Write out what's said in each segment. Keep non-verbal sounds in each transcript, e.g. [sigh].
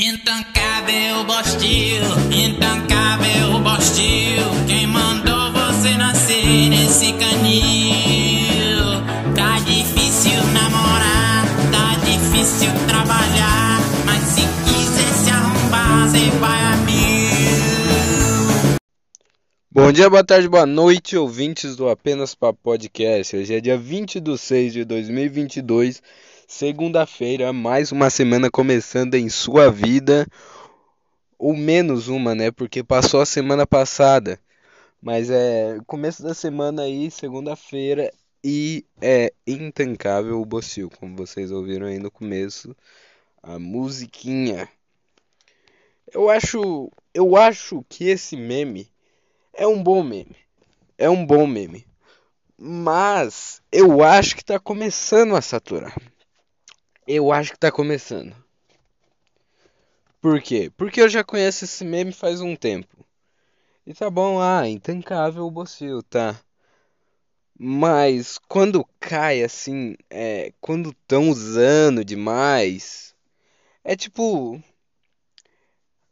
Intancável Bostil, intancável Bostil, quem mandou você nascer nesse canil? Tá difícil namorar, tá difícil trabalhar, mas se quiser se arrombar, você vai a mil. Bom dia, boa tarde, boa noite, ouvintes do Apenas para Podcast. Hoje é dia 20 de 6 de 2022, segunda-feira, mais uma semana começando em sua vida. Ou menos uma, né? Porque passou a semana passada. Mas é começo da semana aí, segunda-feira, e é intancável o Bocil, como vocês ouviram aí no começo, a musiquinha. Eu acho, eu acho que esse meme é um bom meme. É um bom meme. Mas eu acho que tá começando a saturar. Eu acho que tá começando. Por quê? Porque eu já conheço esse meme faz um tempo. E tá bom, ah, intancável o Bocil, tá? Mas quando cai assim, é, quando estão usando demais, é tipo.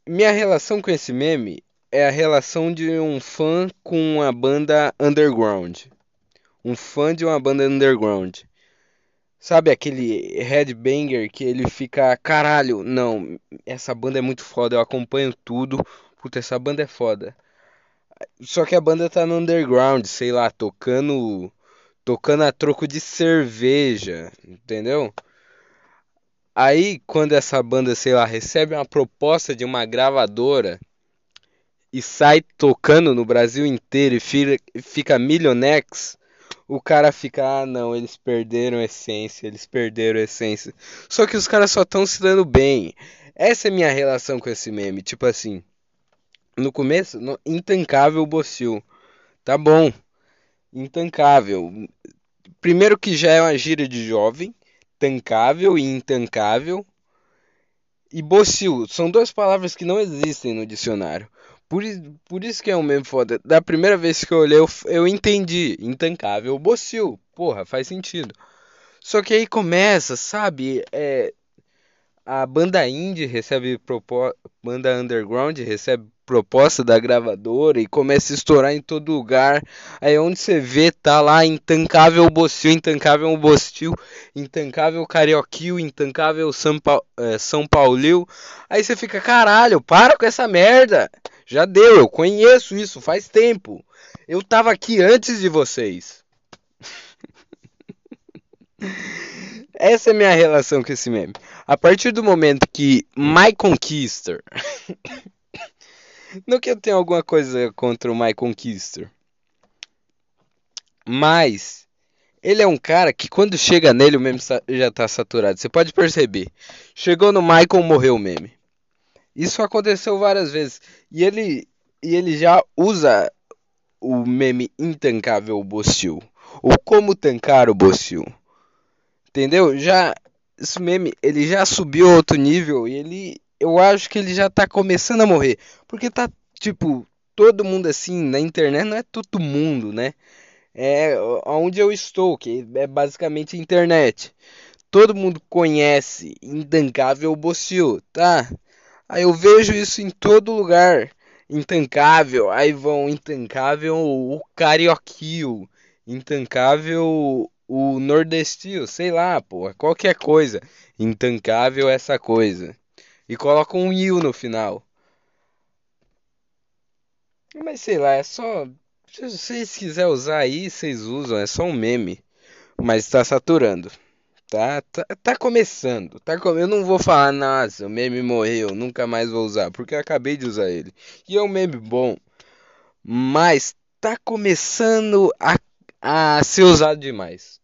Minha relação com esse meme é a relação de um fã com uma banda underground. Um fã de uma banda underground. Sabe aquele headbanger que ele fica, caralho, não, essa banda é muito foda, eu acompanho tudo. Puta, essa banda é foda. Só que a banda tá no underground, sei lá, tocando tocando a troco de cerveja, entendeu? Aí quando essa banda, sei lá, recebe uma proposta de uma gravadora e sai tocando no Brasil inteiro e fica, milionex, o cara fica, ah não, eles perderam a essência, eles perderam a essência. Só que os caras só estão se dando bem. Essa é minha relação com esse meme, tipo assim, no começo, no, intancável Bocil. Tá bom. Intancável. Primeiro que já é uma gíria de jovem, tancável e intancável. E Bocil são duas palavras que não existem no dicionário. Por, por isso que é um meme foda. Da primeira vez que eu olhei, eu, eu entendi. Intancável, Bocil. Porra, faz sentido. Só que aí começa, sabe? É, a banda indie recebe proposta, banda underground recebe proposta da gravadora e começa a estourar em todo lugar. Aí onde você vê tá lá intancável Bocil, intancável Bostil, intancável Carioquil, intancável São, pa é, São Paulil. Aí você fica, caralho, para com essa merda. Já deu, eu conheço isso faz tempo. Eu tava aqui antes de vocês. [laughs] Essa é minha relação com esse meme. A partir do momento que My Conquister. [coughs] Não que eu tenha alguma coisa contra o My Conquister. Mas. Ele é um cara que quando chega nele o meme já tá saturado. Você pode perceber. Chegou no Michael, morreu o meme. Isso aconteceu várias vezes. E ele, e ele já usa o meme intancável Bocil. Ou como tancar o Bocil. Entendeu? Já esse meme, ele já subiu outro nível e ele eu acho que ele já tá começando a morrer, porque tá tipo todo mundo assim na internet, não é todo mundo, né? É onde eu estou, que é basicamente internet. Todo mundo conhece Intancável Bocil, tá? Aí eu vejo isso em todo lugar. Intancável, aí vão Intancável o Carioquil, Intancável o Nordestil, sei lá, pô, qualquer coisa. Intancável essa coisa. E coloca um il no final. Mas sei lá, é só. Se vocês quiserem usar aí, vocês usam, é só um meme. Mas tá saturando. Tá, tá, tá começando. Tá, eu não vou falar, nossa, o meme morreu, nunca mais vou usar, porque eu acabei de usar ele. E é um meme bom. Mas tá começando a, a ser usado demais.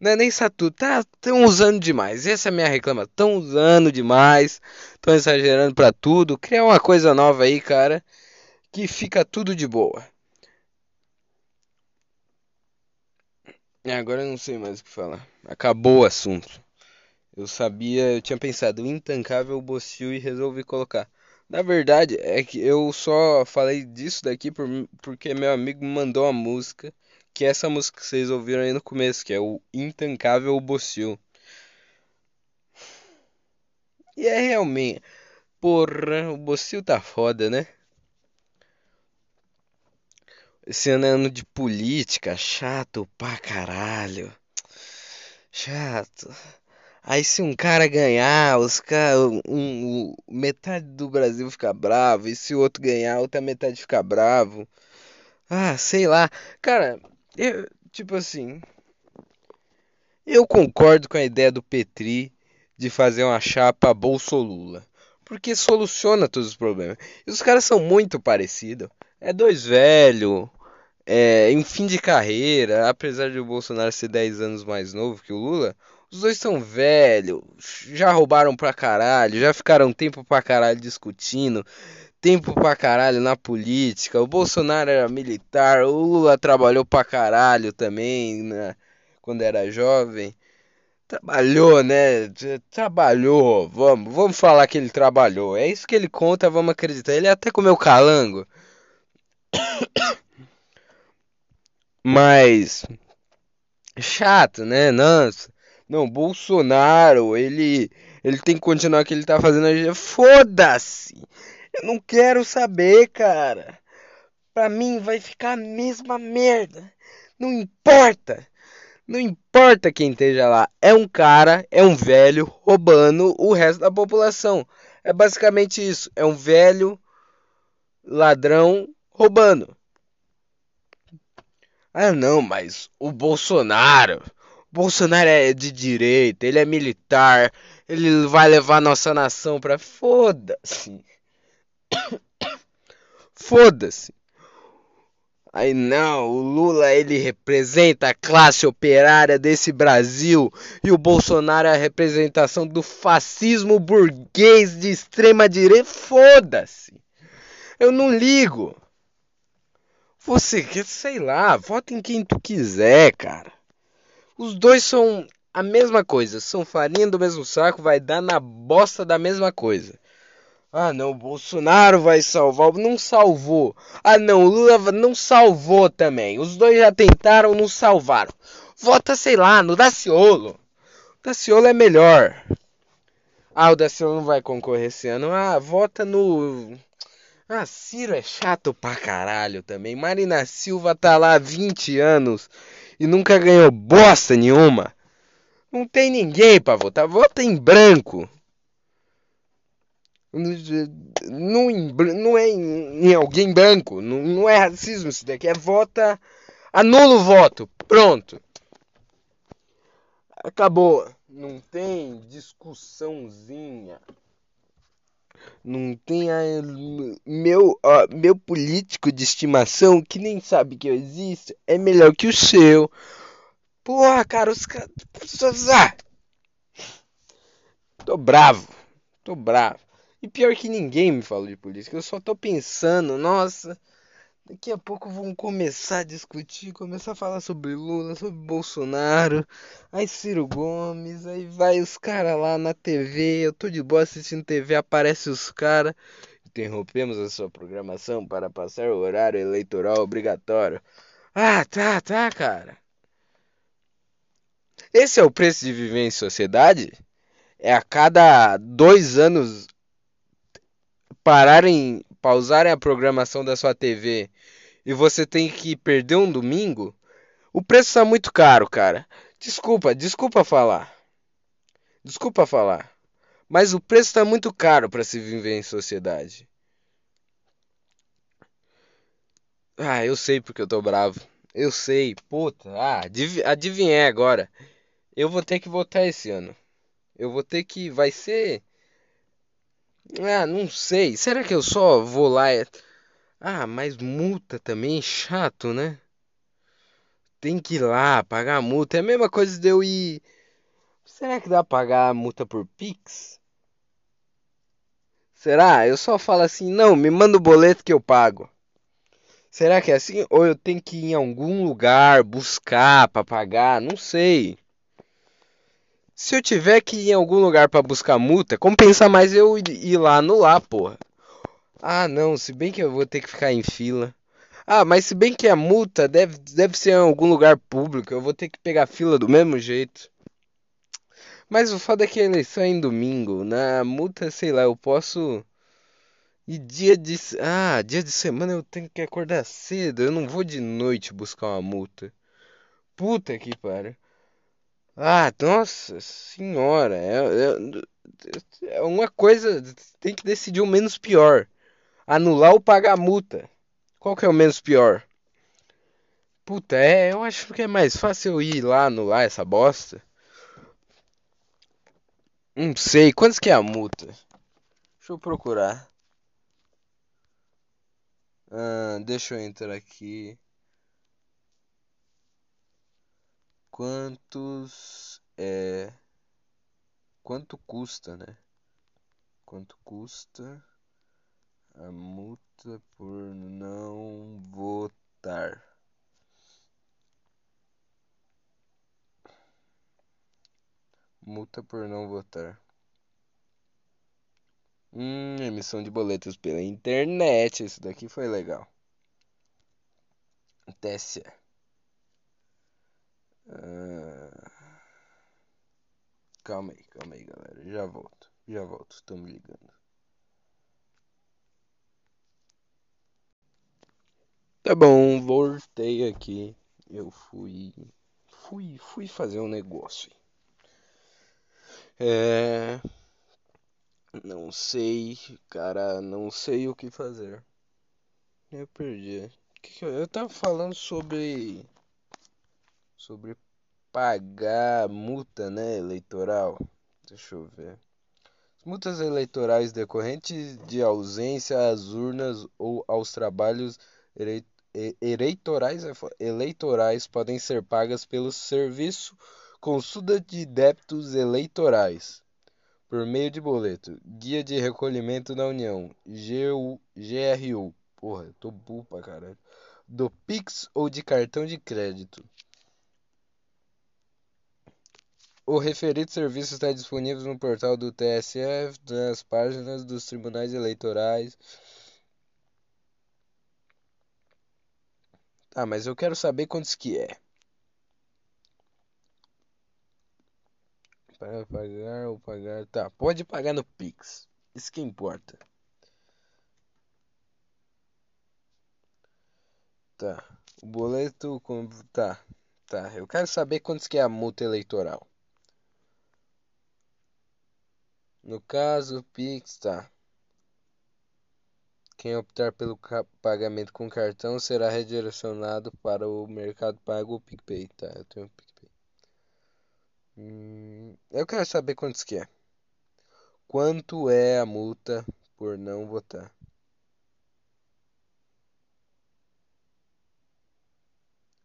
Não é nem Satu, tá tão usando demais. Essa é a minha reclamação. Estão usando demais, estão exagerando para tudo. Criar uma coisa nova aí, cara, que fica tudo de boa. E agora eu não sei mais o que falar. Acabou o assunto. Eu sabia, eu tinha pensado intancável Bocil e resolvi colocar. Na verdade, é que eu só falei disso daqui por, porque meu amigo mandou uma música que é essa música que vocês ouviram aí no começo, que é o Intancável Bocil. E é realmente. Porra, o Bocil tá foda, né? Esse ano é ano de política, chato pra caralho. Chato. Aí se um cara ganhar, os cara, um, um- metade do Brasil fica bravo, e se o outro ganhar, outra metade fica bravo. Ah, sei lá. Cara, eu, tipo assim, eu concordo com a ideia do Petri de fazer uma chapa Bolsolula, porque soluciona todos os problemas. E os caras são muito parecidos. É dois velhos, é, em fim de carreira, apesar de o Bolsonaro ser 10 anos mais novo que o Lula, os dois são velhos, já roubaram pra caralho, já ficaram tempo pra caralho discutindo, tempo pra caralho na política. O Bolsonaro era militar, o Lula trabalhou pra caralho também, né, quando era jovem. Trabalhou, né? Trabalhou, vamos, vamos falar que ele trabalhou. É isso que ele conta, vamos acreditar. Ele até comeu calango, mas chato, né? Nossa. Não, Bolsonaro, ele ele tem que continuar o que ele tá fazendo. Foda-se. Eu não quero saber, cara. Pra mim vai ficar a mesma merda. Não importa. Não importa quem esteja lá. É um cara, é um velho roubando o resto da população. É basicamente isso. É um velho ladrão roubando. Ah, não, mas o Bolsonaro. O Bolsonaro é de direita, ele é militar, ele vai levar nossa nação pra. Foda-se. [coughs] Foda-se. Aí não, o Lula ele representa a classe operária desse Brasil e o Bolsonaro é a representação do fascismo burguês de extrema direita. Foda-se. Eu não ligo. Você quer, sei lá, vota em quem tu quiser, cara. Os dois são a mesma coisa, são farinha do mesmo saco, vai dar na bosta da mesma coisa. Ah, não, o Bolsonaro vai salvar. Não salvou. Ah, não, o Lula não salvou também. Os dois já tentaram, não salvaram. Vota, sei lá, no Daciolo. O Daciolo é melhor. Ah, o Daciolo não vai concorrer esse ano. Ah, vota no. Ah, Ciro é chato pra caralho também. Marina Silva tá lá há 20 anos e nunca ganhou bosta nenhuma. Não tem ninguém pra votar. Vota em branco. Não, não é em, em alguém branco. Não, não é racismo isso daqui. É vota. Anula o voto. Pronto. Acabou. Não tem discussãozinha. Não tem a, meu, meu político de estimação que nem sabe que eu existo é melhor que o seu. Porra, cara, os caras. Ah! Tô bravo. Tô bravo. E pior que ninguém me falou de política. Eu só tô pensando, nossa. Daqui a pouco vão começar a discutir, começar a falar sobre Lula, sobre Bolsonaro, aí Ciro Gomes, aí vai os caras lá na TV, eu tô de boa assistindo TV, aparece os caras. Interrompemos a sua programação para passar o horário eleitoral obrigatório. Ah, tá, tá, cara. Esse é o preço de viver em sociedade? É a cada dois anos pararem, pausarem a programação da sua TV e você tem que perder um domingo? O preço está muito caro, cara. Desculpa, desculpa falar. Desculpa falar. Mas o preço está muito caro para se viver em sociedade. Ah, eu sei porque eu tô bravo. Eu sei, puta. Ah, adiv adivinhei agora. Eu vou ter que votar esse ano. Eu vou ter que. Vai ser. Ah, não sei. Será que eu só vou lá. E... Ah, mas multa também, chato, né? Tem que ir lá pagar a multa. É a mesma coisa de eu ir. Será que dá pra pagar a multa por Pix? Será? Eu só falo assim, não, me manda o boleto que eu pago. Será que é assim? Ou eu tenho que ir em algum lugar buscar para pagar? Não sei. Se eu tiver que ir em algum lugar para buscar multa, compensa mais eu ir lá no lá, porra. Ah, não, se bem que eu vou ter que ficar em fila. Ah, mas se bem que a multa deve, deve ser em algum lugar público, eu vou ter que pegar fila do mesmo jeito. Mas o foda é que a eleição é em domingo. Na multa, sei lá, eu posso E dia de. Ah, dia de semana eu tenho que acordar cedo. Eu não vou de noite buscar uma multa. Puta que pariu. Ah, nossa senhora. É, é, é uma coisa. Tem que decidir o menos pior. Anular ou pagar a multa. Qual que é o menos pior? Puta, é, eu acho que é mais fácil eu ir lá anular essa bosta. Não sei, quantos que é a multa? Deixa eu procurar. Ah, deixa eu entrar aqui. Quantos é. Quanto custa, né? Quanto custa a multa por não votar? Multa por não votar. Hum, emissão de boletos pela internet. Isso daqui foi legal. TSE. Ah, calma aí, calma aí, galera. Já volto. Já volto. Estão me ligando. Tá bom, voltei aqui. Eu fui. Fui, fui fazer um negócio. É. Não sei, cara, não sei o que fazer. Eu perdi. Eu tava falando sobre. Sobre pagar multa, né, eleitoral. Deixa eu ver. Multas eleitorais decorrentes de ausência às urnas ou aos trabalhos eleitorais, é eleitorais podem ser pagas pelo Serviço Consulta de Débitos Eleitorais por meio de boleto, Guia de Recolhimento da União, GU, GRU, porra, eu tô burro pra caralho, do Pix ou de cartão de crédito. O referido serviço está disponível no portal do TSE, nas páginas dos tribunais eleitorais. Ah, mas eu quero saber quantos que é. Para pagar ou pagar. Tá, pode pagar no Pix. Isso que importa. Tá. O boleto. Tá. Tá. Eu quero saber quantos que é a multa eleitoral. No caso, Pix, tá. Quem optar pelo pagamento com cartão será redirecionado para o Mercado Pago ou PicPay. Tá, eu tenho PicPay. Hum, eu quero saber quantos que é. Quanto é a multa por não votar?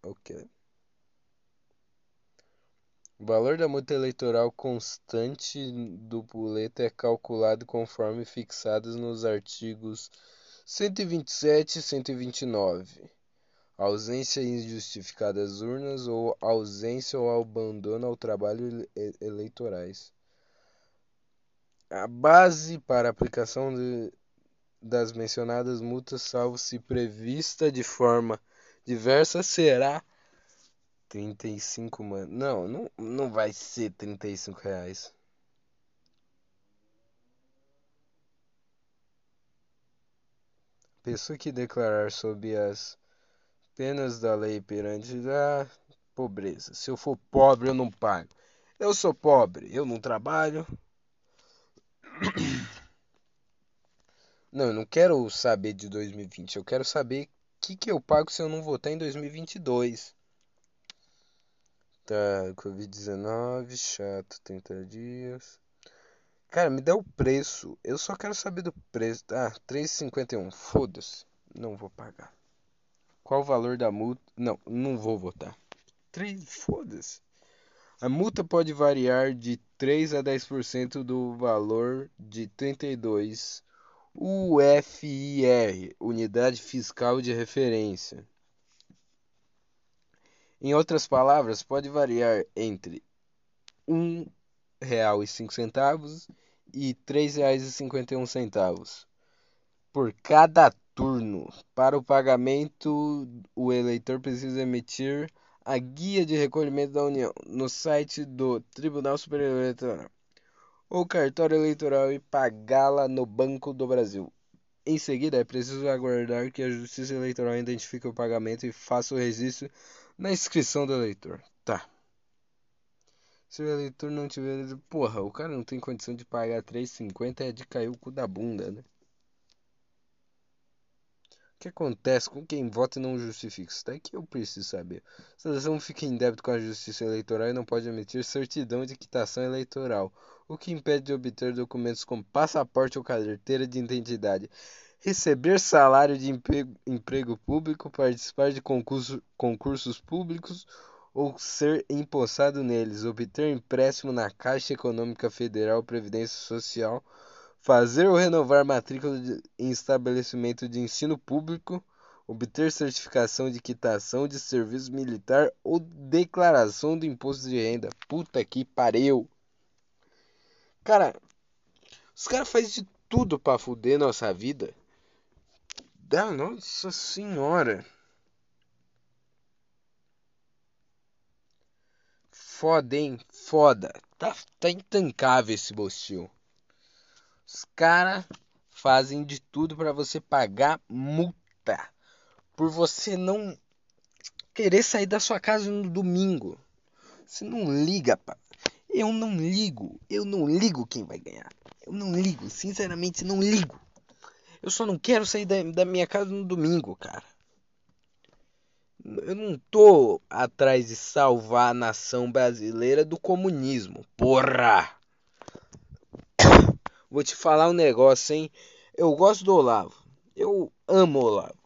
Ok. O valor da multa eleitoral constante do boleto é calculado conforme fixados nos artigos 127 e 129 ausência injustificada às urnas ou ausência ou abandono ao trabalho eleitorais. A base para aplicação de, das mencionadas multas, salvo se prevista de forma diversa, será 35 man... Não, não, não vai ser 35 reais. Pessoa que declarar sob as penas da lei perante a pobreza. Se eu for pobre, eu não pago. Eu sou pobre, eu não trabalho. Não, eu não quero saber de 2020. Eu quero saber o que, que eu pago se eu não votar em 2022. Tá, Covid-19, chato, 30 dias. Cara, me dá o preço. Eu só quero saber do preço. Ah, 3,51. Foda-se. Não vou pagar. Qual o valor da multa? Não, não vou votar. 3, foda-se. A multa pode variar de 3 a 10% do valor de 32 UFIR, Unidade Fiscal de Referência. Em outras palavras, pode variar entre R$ 1,05 e R$ 3,51 por cada turno. Para o pagamento, o eleitor precisa emitir a Guia de Recolhimento da União no site do Tribunal Superior Eleitoral ou cartório eleitoral e pagá-la no Banco do Brasil. Em seguida, é preciso aguardar que a Justiça Eleitoral identifique o pagamento e faça o registro na inscrição do eleitor. Tá. Se o eleitor não tiver. Porra, o cara não tem condição de pagar 3,50 é de cair o cu da bunda, né? O que acontece com quem vota e não justifica? Isso daqui eu preciso saber. A seleção fica em débito com a Justiça Eleitoral e não pode emitir certidão de quitação eleitoral, o que impede de obter documentos como passaporte ou carteira de identidade, receber salário de emprego, emprego público, participar de concurso, concursos públicos ou ser empossado neles, obter empréstimo na Caixa Econômica Federal Previdência Social fazer ou renovar matrícula de, em estabelecimento de ensino público, obter certificação de quitação de serviço militar ou declaração do imposto de renda. Puta que pariu. Cara, os caras fazem de tudo para fuder nossa vida. Da nossa senhora. Foda, hein? Foda. Tá, tá intancável esse bostil. Os caras fazem de tudo para você pagar multa por você não querer sair da sua casa no domingo. Você não liga, pá. Eu não ligo. Eu não ligo quem vai ganhar. Eu não ligo. Sinceramente, não ligo. Eu só não quero sair da, da minha casa no domingo, cara. Eu não tô atrás de salvar a nação brasileira do comunismo. Porra! [coughs] Vou te falar um negócio, hein? Eu gosto do Olavo. Eu amo o Olavo.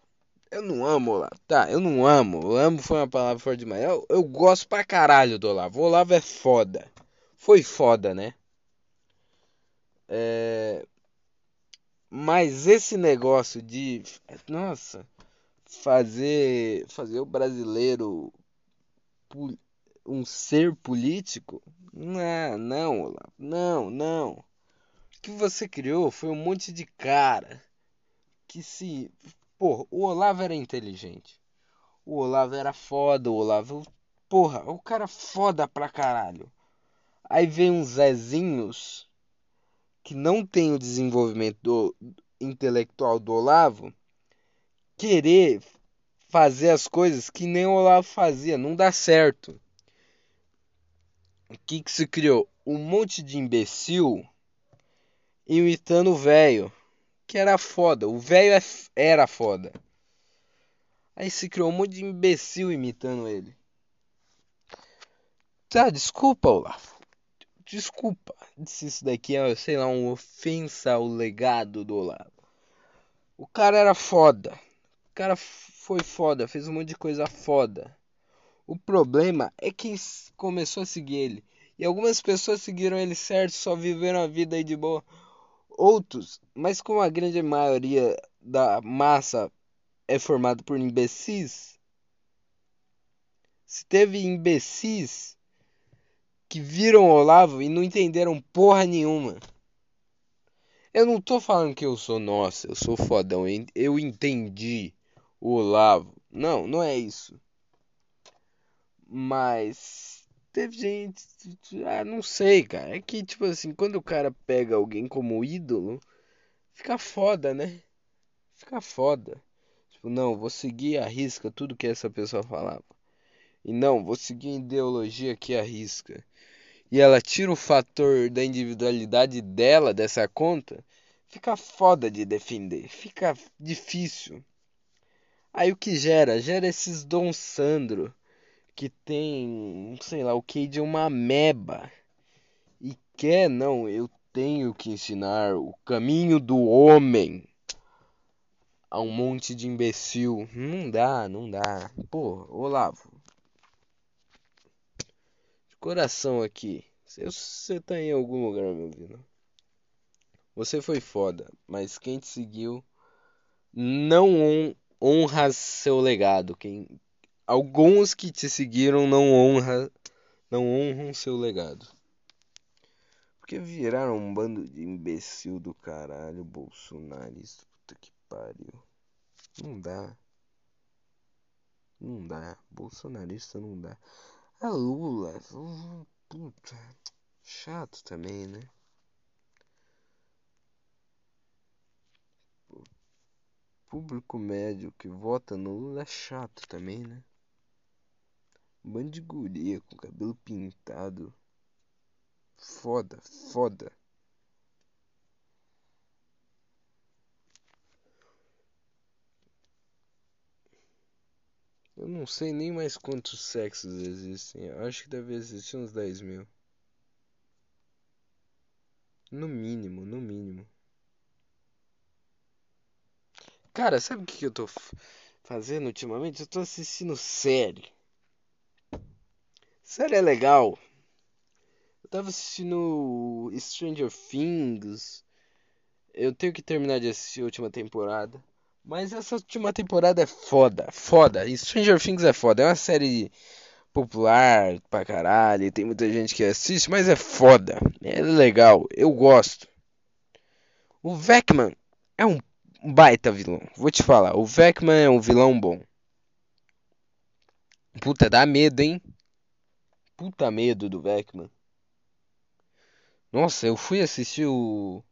Eu não amo o Olavo. Tá, eu não amo. Eu amo foi uma palavra forte demais. Eu, eu gosto pra caralho do Olavo. O Olavo é foda. Foi foda, né? É... Mas esse negócio de. Nossa. Fazer. Fazer o brasileiro. Um ser político? Não, não, Olavo. Não, não que você criou foi um monte de cara que se. Porra, o Olavo era inteligente. O Olavo era foda, o Olavo. Porra, o cara foda pra caralho. Aí vem uns Zezinhos que não tem o desenvolvimento do, intelectual do Olavo querer fazer as coisas que nem o Olavo fazia. Não dá certo. O que, que se criou? Um monte de imbecil imitando o velho, que era foda. O velho é, era foda. Aí se criou um monte de imbecil imitando ele. Tá, desculpa, Olavo. Desculpa se isso daqui é, sei lá, uma ofensa ao legado do Olavo. O cara era foda. O cara foi foda, fez um monte de coisa foda. O problema é que começou a seguir ele. E algumas pessoas seguiram ele certo, só viveram a vida aí de boa outros, mas como a grande maioria da massa é formada por imbecis, se teve imbecis que viram Olavo e não entenderam porra nenhuma. Eu não tô falando que eu sou nossa, eu sou fodão, eu entendi o Olavo. Não, não é isso. Mas Teve gente. Ah, não sei, cara. É que, tipo assim, quando o cara pega alguém como ídolo, fica foda, né? Fica foda. Tipo, não, vou seguir a risca tudo que essa pessoa falava. E não, vou seguir a ideologia que arrisca. E ela tira o fator da individualidade dela dessa conta, fica foda de defender. Fica difícil. Aí o que gera? Gera esses Dom Sandro que tem, sei lá, o que de uma ameba e quer, não, eu tenho que ensinar o caminho do homem a um monte de imbecil. Não dá, não dá. Pô, Olavo. Coração aqui. Você tá em algum lugar me ouvindo. Você foi foda, mas quem te seguiu não honra seu legado. Quem, alguns que te seguiram não honra, não honram seu legado. Porque viraram um bando de imbecil do caralho, bolsonarista, puta que pariu. Não dá. Não dá. Bolsonarista não dá. A Lula, puta, chato também, né? público médio que vota no Lula é chato também, né? Bando com cabelo pintado. Foda, foda. Eu não sei nem mais quantos sexos existem. Eu acho que deve existir uns 10 mil. No mínimo, no mínimo. Cara, sabe o que eu tô fazendo ultimamente? Eu tô assistindo série. Série é legal. Eu tava assistindo Stranger Things. Eu tenho que terminar de assistir a última temporada. Mas essa última temporada é foda, foda. Stranger Things é foda. É uma série popular pra caralho. Tem muita gente que assiste, mas é foda. É legal. Eu gosto. O Vecman é um baita vilão. Vou te falar. O Vecman é um vilão bom. Puta, dá medo, hein? Puta medo do Vecman. Nossa, eu fui assistir o.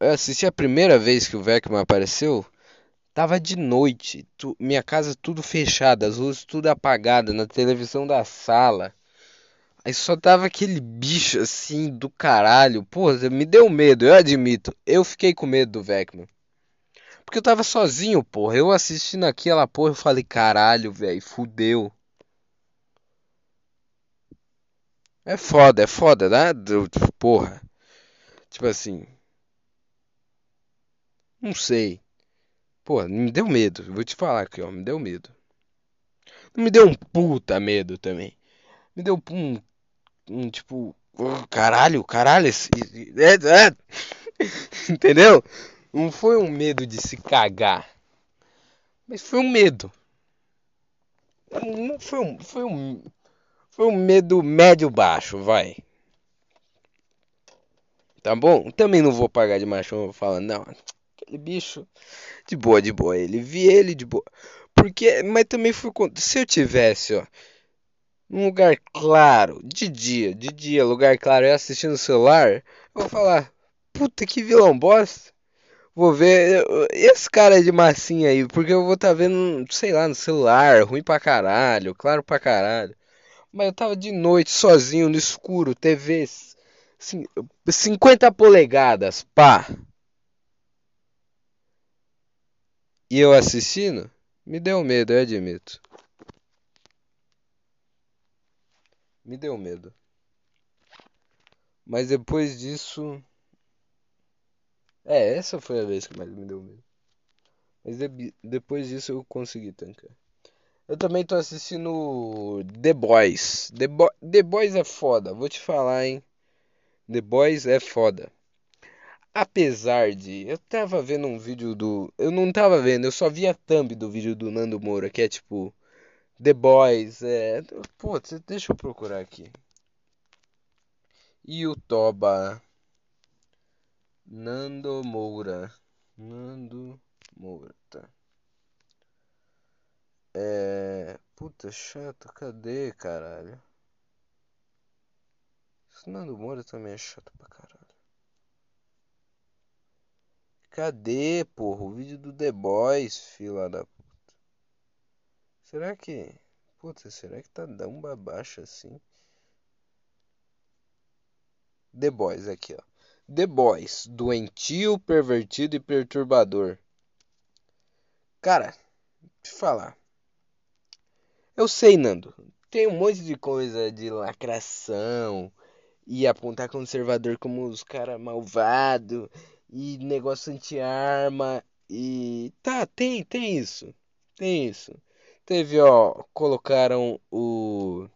Eu assisti a primeira vez que o Vecman apareceu. Tava de noite, tu, minha casa tudo fechada, as luzes tudo apagadas, na televisão da sala. Aí só tava aquele bicho assim do caralho. Pô, me deu medo, eu admito. Eu fiquei com medo do Vecman. Porque eu tava sozinho, porra. Eu assistindo aquela porra, eu falei, caralho, velho, fudeu. É foda, é foda, né? Porra. Tipo assim. Não sei. Pô, me deu medo. Vou te falar aqui, ó. Me deu medo. Não me deu um puta medo também. Me deu um. um tipo. Oh, caralho, caralho. Esse, é, é. [laughs] Entendeu? Não foi um medo de se cagar. Mas foi um medo. Não foi um. Foi um. Foi um medo médio-baixo, vai. Tá bom? Também não vou pagar de macho falando, não. Bicho. De boa, de boa. Ele vi ele de boa. Porque. Mas também foi. Se eu tivesse, ó. Num lugar claro, de dia, de dia, lugar claro, eu assistindo no celular, eu vou falar, puta que vilão bosta. Vou ver esse cara de massinha aí, porque eu vou estar tá vendo, sei lá, no celular, ruim pra caralho, claro pra caralho. Mas eu tava de noite, sozinho, no escuro, TV 50 polegadas, pá. E eu assistindo, me deu medo, eu admito. Me deu medo. Mas depois disso. É, essa foi a vez que mais me deu medo. Mas de... depois disso eu consegui tancar. Eu também tô assistindo The Boys. The, Bo The Boys é foda, vou te falar, hein. The Boys é foda. Apesar de. Eu tava vendo um vídeo do. Eu não tava vendo, eu só vi a thumb do vídeo do Nando Moura, que é tipo. The Boys, é. Pô, deixa eu procurar aqui. E o Toba. Nando Moura. Nando Moura, tá. É. Puta chato, cadê, caralho? Esse Nando Moura também é chato pra caralho. Cadê, porra? O vídeo do The Boys, fila da puta. Será que. Puta, será que tá dando baixo assim? The Boys, aqui ó. The Boys, doentio, pervertido e perturbador. Cara, te falar. Eu sei, Nando. Tem um monte de coisa de lacração e apontar conservador como os caras malvado e negócio anti-arma e tá, tem, tem isso. Tem isso. Teve, ó, colocaram o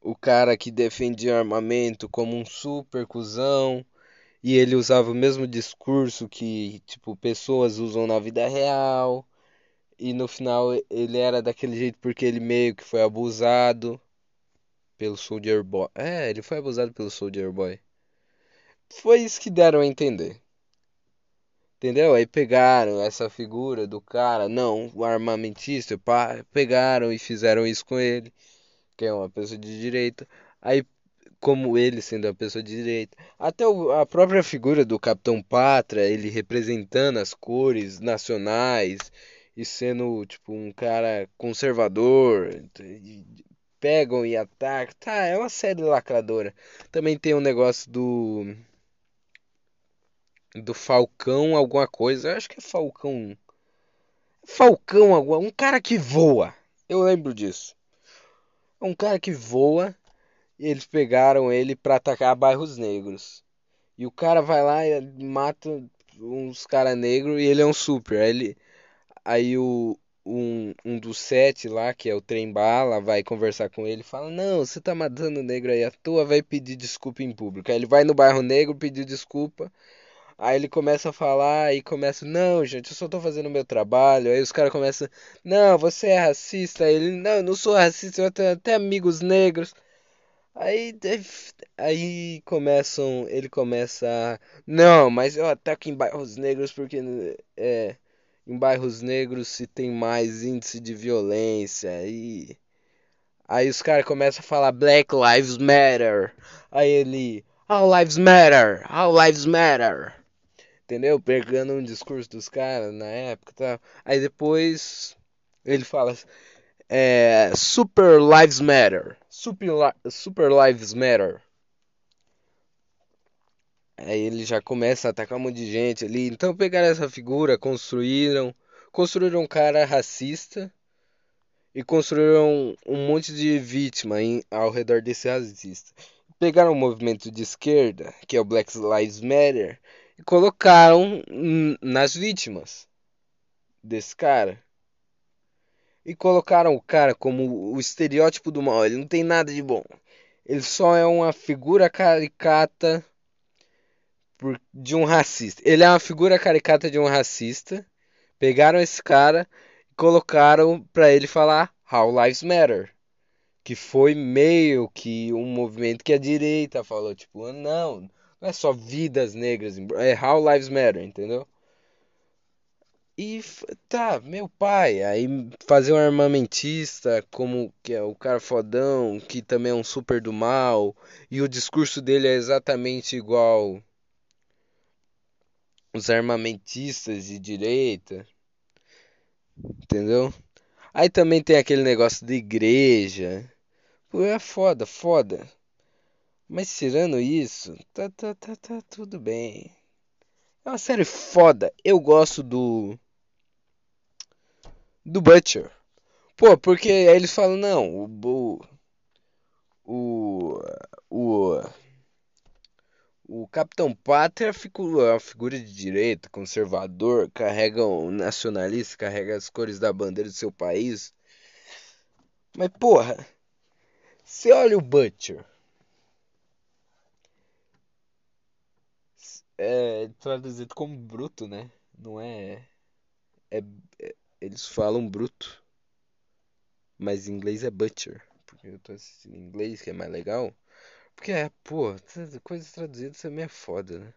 o cara que defendia armamento como um super cuzão e ele usava o mesmo discurso que, tipo, pessoas usam na vida real. E no final ele era daquele jeito porque ele meio que foi abusado pelo Soldier Boy. É, ele foi abusado pelo Soldier Boy. Foi isso que deram a entender. Entendeu? Aí pegaram essa figura do cara, não, o armamentista, pá, pegaram e fizeram isso com ele, que é uma pessoa de direita. Aí como ele sendo a pessoa de direita. Até a própria figura do Capitão Pátria, ele representando as cores nacionais e sendo tipo um cara conservador, pegam e atacam. Tá, é uma série lacradora. Também tem um negócio do do Falcão alguma coisa. Eu acho que é Falcão. Falcão alguma, um cara que voa. Eu lembro disso. É um cara que voa e eles pegaram ele pra atacar bairros negros. E o cara vai lá e mata uns cara negros e ele é um super. Aí, ele, aí o, um, um dos sete lá, que é o trem bala, vai conversar com ele fala: Não, você tá matando negro aí à toa, vai pedir desculpa em público. Aí ele vai no bairro negro pedir desculpa. Aí ele começa a falar e começa: Não, gente, eu só tô fazendo o meu trabalho. Aí os caras começam: Não, você é racista. Aí ele: Não, eu não sou racista, eu tenho até amigos negros. Aí, aí começam, ele começa não, mas eu ataco em bairros negros porque é, em bairros negros se tem mais índice de violência e aí os caras começam a falar Black Lives Matter. Aí ele, All Lives Matter, All Lives Matter. Entendeu? Pegando um discurso dos caras na época e tal. Aí depois ele fala é, Super Lives Matter. Super, Super Lives Matter. Aí ele já começa a atacar um monte de gente ali. Então pegaram essa figura, construíram. Construíram um cara racista. E construíram um monte de vítima em, ao redor desse racista. Pegaram um movimento de esquerda, que é o Black Lives Matter, colocaram nas vítimas desse cara. E colocaram o cara como o estereótipo do mal. Ele não tem nada de bom. Ele só é uma figura caricata de um racista. Ele é uma figura caricata de um racista. Pegaram esse cara e colocaram pra ele falar How Lives Matter. Que foi meio que um movimento que a direita falou, tipo, "Ah, não, não é só vidas negras, é How Lives Matter, entendeu? E tá, meu pai, aí fazer um armamentista como que é o cara fodão, que também é um super do mal, e o discurso dele é exatamente igual os armamentistas de direita, entendeu? Aí também tem aquele negócio de igreja. Pô, é foda, foda. Mas tirando isso, tá, tá, tá, tá tudo bem. É uma série foda. Eu gosto do do Butcher. Pô, porque aí eles falam, não, o, o, o, o Capitão Pátria é uma figura de direita, conservador, carrega um nacionalista, carrega as cores da bandeira do seu país. Mas, porra, você olha o Butcher, é traduzido como bruto, né? Não é, é, é- eles falam bruto, mas em inglês é Butcher, porque eu tô assistindo em inglês, que é mais legal. Porque é, pô, coisas traduzidas também é foda, né?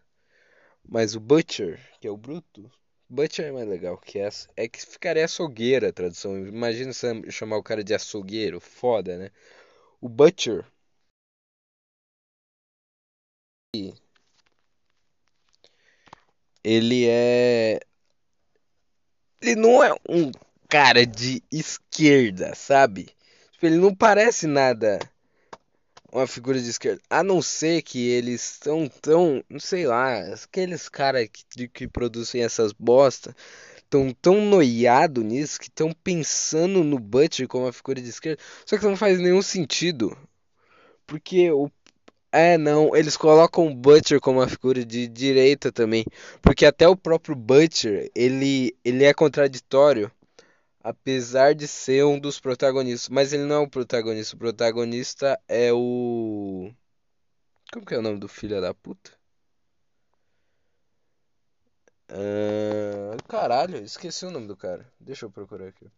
Mas o Butcher, que é o bruto, Butcher é mais legal, que aç- é que ficaria açougueira a tradução. Imagina você chamar o cara de açougueiro, foda, né? O Butcher, ele é. Ele não é um cara de esquerda, sabe? Tipo, ele não parece nada uma figura de esquerda. A não ser que eles são tão, não sei lá, aqueles caras que, que produzem essas bosta estão tão noiado nisso que estão pensando no Butcher como uma figura de esquerda. Só que não faz nenhum sentido. Porque o. É, não, eles colocam o Butcher como uma figura de direita também. Porque até o próprio Butcher, ele, ele é contraditório. Apesar de ser um dos protagonistas. Mas ele não é o protagonista. O protagonista é o. Como que é o nome do filho da puta? Ah, caralho, esqueci o nome do cara. Deixa eu procurar aqui.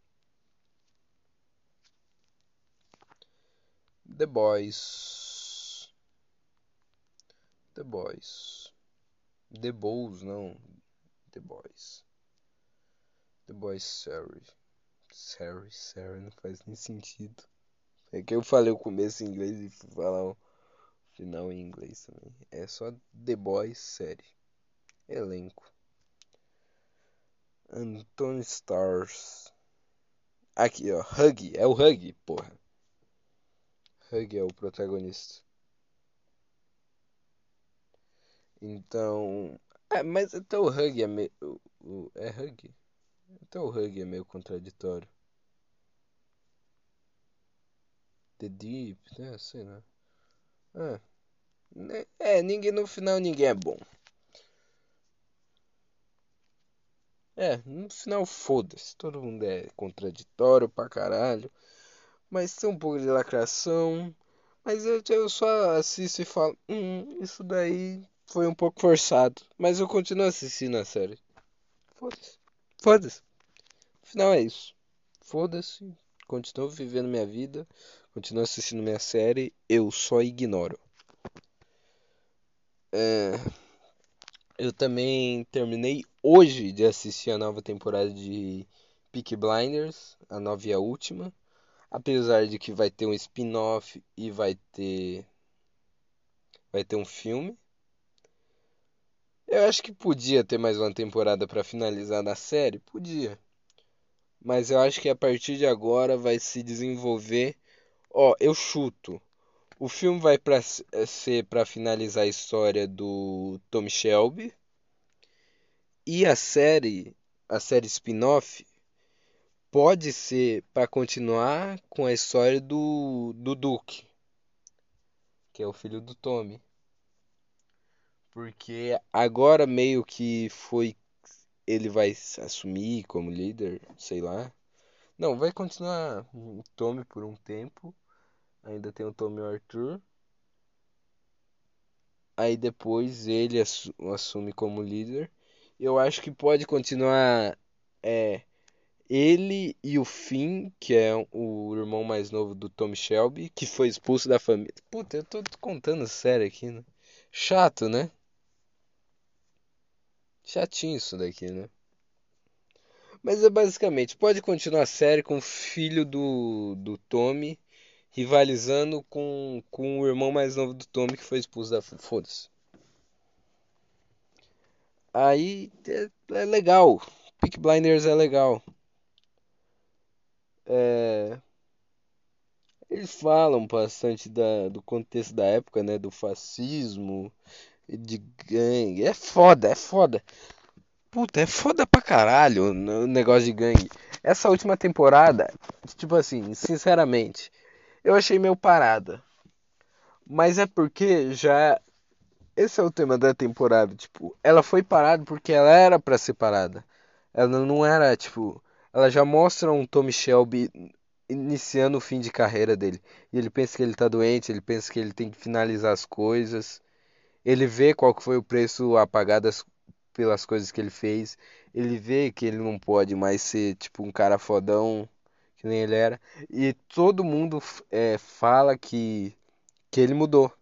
The Boys. The Boys. The Boys, não. The Boys. The Boys Sorry. Sorry, sorry, não faz nem sentido. É que eu falei o começo em inglês e fui falar o final em inglês também. É só The Boys série. Elenco. Anthony Stars. Aqui, ó. Hug. É o Hug, porra. Hug é o protagonista. Então. É, mas até o Hug é meio. É Hug? Até o Hug é meio contraditório. The Deep, né? Sei lá. É. Né, é, ninguém no final ninguém é bom. É, no final foda-se. Todo mundo é contraditório pra caralho. Mas tem um pouco de lacração. Mas eu, eu só assisto e falo, hum, isso daí foi um pouco forçado. Mas eu continuo assistindo a série. Foda-se. Foda-se. Afinal é isso. Foda-se. Continuo vivendo minha vida. Continuo assistindo minha série. Eu só ignoro. É... Eu também terminei hoje de assistir a nova temporada de Peaky Blinders, a nova e a última. Apesar de que vai ter um spin-off e vai ter vai ter um filme. Eu acho que podia ter mais uma temporada para finalizar na série, podia. Mas eu acho que a partir de agora vai se desenvolver. Ó, eu chuto. O filme vai pra, ser para finalizar a história do Tom Shelby. E a série, a série spin-off, pode ser para continuar com a história do, do Duke, que é o filho do Tommy. Porque agora meio que foi. Ele vai assumir como líder, sei lá. Não, vai continuar o Tommy por um tempo. Ainda tem o Tommy e o Arthur. Aí depois ele assume como líder. Eu acho que pode continuar é, ele e o Finn, que é o irmão mais novo do Tom Shelby, que foi expulso da família. Puta, eu tô contando sério aqui, né? Chato, né? Chatinho isso daqui, né? Mas é basicamente, pode continuar a série com o filho do, do Tommy rivalizando com, com o irmão mais novo do Tommy que foi expulso da. Foda-se. Aí é, é legal. Peak Blinders é legal. É... Eles falam bastante da, do contexto da época, né? Do fascismo, de gangue. É foda, é foda. Puta, é foda pra caralho o negócio de gangue. Essa última temporada, tipo assim, sinceramente, eu achei meio parada. Mas é porque já. Esse é o tema da temporada. Tipo, ela foi parada porque ela era para ser parada. Ela não era, tipo. Ela já mostra um Tommy Shelby iniciando o fim de carreira dele. E ele pensa que ele tá doente, ele pensa que ele tem que finalizar as coisas. Ele vê qual que foi o preço a pagar das, pelas coisas que ele fez. Ele vê que ele não pode mais ser, tipo, um cara fodão que nem ele era. E todo mundo é, fala que, que ele mudou.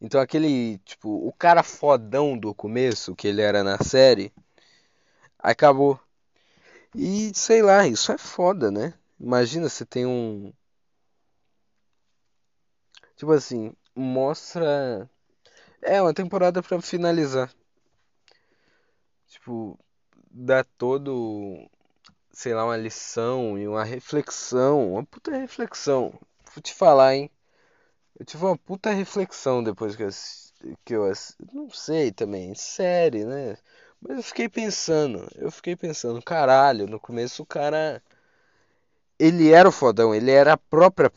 Então aquele, tipo, o cara fodão do começo, que ele era na série, acabou. E sei lá, isso é foda, né? Imagina você tem um. Tipo assim, mostra. É uma temporada para finalizar. Tipo, dá todo sei lá, uma lição e uma reflexão, uma puta reflexão. Vou te falar, hein? Eu tive uma puta reflexão depois que eu, que eu não sei também, série, né? Mas eu fiquei pensando, eu fiquei pensando, caralho, no começo o cara ele era o fodão, ele era a própria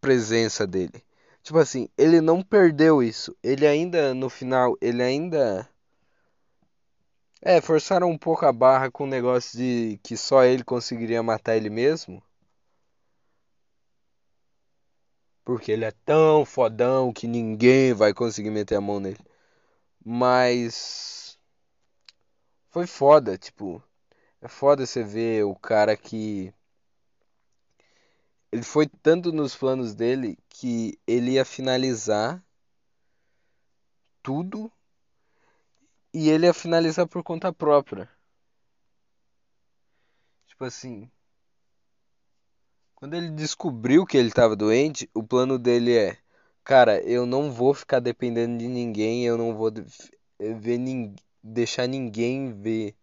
presença dele. Tipo assim, ele não perdeu isso. Ele ainda no final, ele ainda é, forçaram um pouco a barra com o negócio de que só ele conseguiria matar ele mesmo. Porque ele é tão fodão que ninguém vai conseguir meter a mão nele. Mas. Foi foda, tipo. É foda você ver o cara que. Ele foi tanto nos planos dele que ele ia finalizar tudo e ele ia finalizar por conta própria. Tipo assim. Quando ele descobriu que ele estava doente, o plano dele é cara, eu não vou ficar dependendo de ninguém, eu não vou de- ver nin- deixar ninguém ver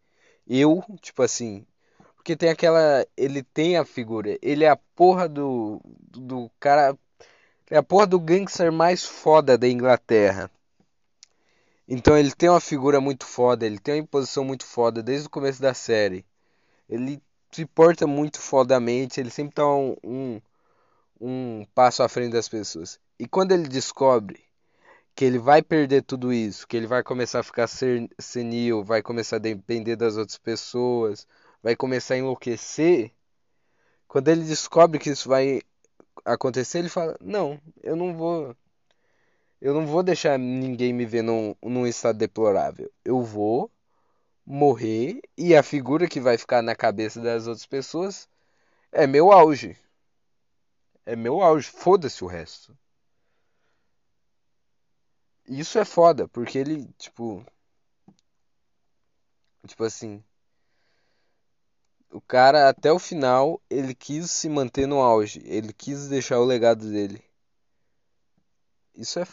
eu, tipo assim, porque tem aquela, ele tem a figura, ele é a porra do do cara, é a porra do gangster mais foda da Inglaterra. Então ele tem uma figura muito foda, ele tem uma imposição muito foda desde o começo da série. Ele se porta muito fodamente, ele sempre tá um, um, um passo à frente das pessoas. E quando ele descobre que ele vai perder tudo isso, que ele vai começar a ficar senil, vai começar a depender das outras pessoas, vai começar a enlouquecer, quando ele descobre que isso vai acontecer, ele fala: Não, eu não vou. Eu não vou deixar ninguém me ver num, num estado deplorável. Eu vou morrer e a figura que vai ficar na cabeça das outras pessoas é meu auge. É meu auge. Foda-se o resto. Isso é foda, porque ele, tipo. Tipo assim. O cara, até o final, ele quis se manter no auge. Ele quis deixar o legado dele. Isso é.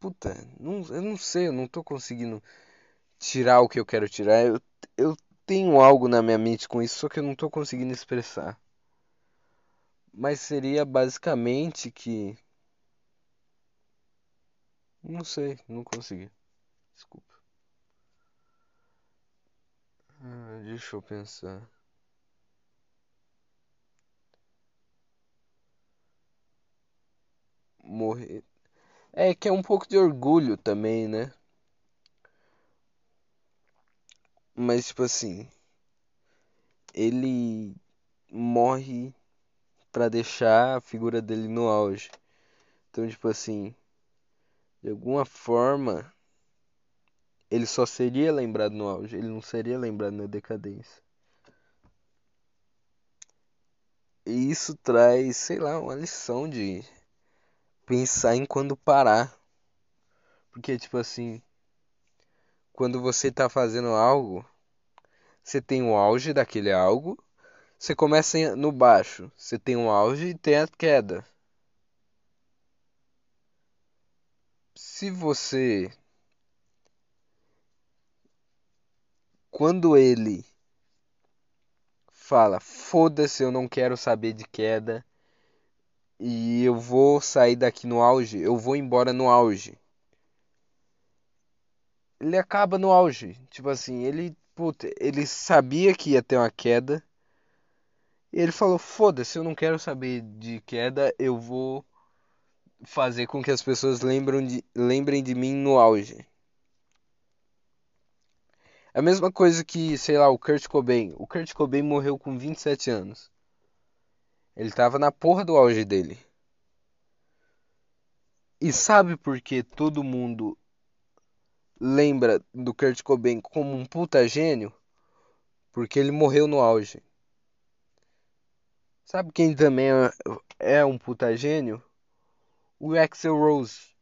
Puta, não, eu não sei, eu não tô conseguindo tirar o que eu quero tirar. Eu, eu tenho algo na minha mente com isso, só que eu não tô conseguindo expressar. Mas seria basicamente que. Não sei, não consegui. Desculpa. Ah, deixa eu pensar. Morrer. É que é um pouco de orgulho também, né? Mas, tipo assim, ele morre pra deixar a figura dele no auge. Então, tipo assim, de alguma forma, ele só seria lembrado no auge, ele não seria lembrado na decadência. E isso traz, sei lá, uma lição de pensar em quando parar. Porque, tipo assim, quando você tá fazendo algo, você tem o auge daquele algo, você começa no baixo, você tem o auge e tem a queda. Se você, quando ele fala, foda-se, eu não quero saber de queda e eu vou sair daqui no auge, eu vou embora no auge. Ele acaba no auge, tipo assim, ele, puta, ele sabia que ia ter uma queda. E ele falou: Foda-se, eu não quero saber de queda, eu vou fazer com que as pessoas lembram de, lembrem de mim no auge. É a mesma coisa que, sei lá, o Kurt Cobain. O Kurt Cobain morreu com 27 anos. Ele tava na porra do auge dele. E sabe por que todo mundo lembra do Kurt Cobain como um puta gênio? Porque ele morreu no auge. Sabe quem também é, é um puta gênio? O Axl Rose.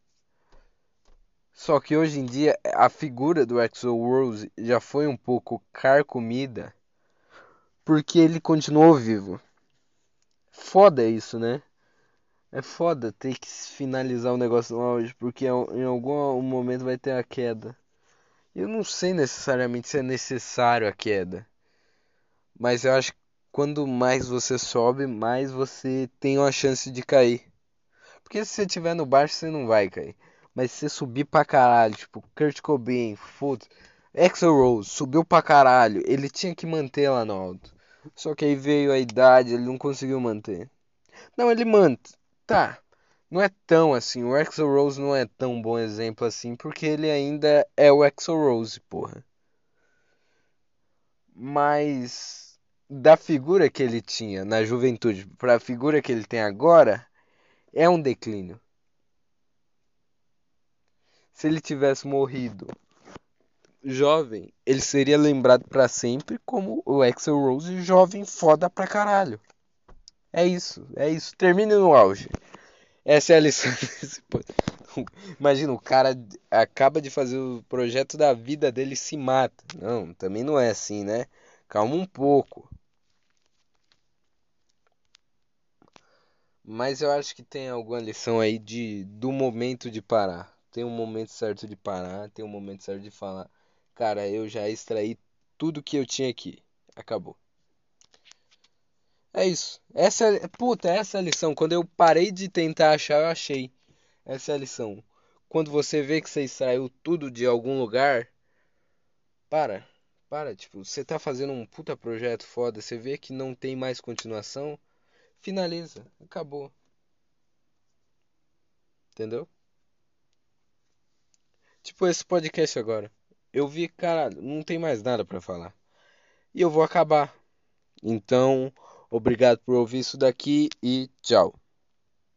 Só que hoje em dia a figura do Axl Rose já foi um pouco carcomida porque ele continuou vivo. Foda isso, né? É foda ter que finalizar o negócio no auge porque em algum momento vai ter a queda. Eu não sei necessariamente se é necessário a queda, mas eu acho que quando mais você sobe, mais você tem uma chance de cair. Porque se você estiver no baixo, você não vai cair. Mas se você subir pra caralho, tipo, Kurt Cobain, foda Axl Rose, subiu pra caralho. Ele tinha que manter lá no alto. Só que aí veio a idade, ele não conseguiu manter. Não, ele mantém. Tá. Não é tão assim. O Axl Rose não é tão bom exemplo assim, porque ele ainda é o Axl Rose, porra. Mas da figura que ele tinha na juventude para a figura que ele tem agora, é um declínio. Se ele tivesse morrido jovem, ele seria lembrado para sempre como o Axl Rose jovem foda pra caralho. É isso, é isso. Termine no auge. Essa é a lição [laughs] desse Imagina, o cara acaba de fazer o projeto da vida dele e se mata. Não, também não é assim, né? Calma um pouco. Mas eu acho que tem alguma lição aí de do momento de parar. Tem um momento certo de parar, tem um momento certo de falar, cara, eu já extraí tudo que eu tinha aqui. Acabou. É isso. Essa puta, essa é a lição. Quando eu parei de tentar achar, eu achei. Essa é a lição. Quando você vê que você extraiu tudo de algum lugar, para. Para, tipo, você tá fazendo um puta projeto foda, você vê que não tem mais continuação, finaliza, acabou. Entendeu? Tipo esse podcast agora. Eu vi, cara, não tem mais nada pra falar. E eu vou acabar. Então, obrigado por ouvir isso daqui e tchau.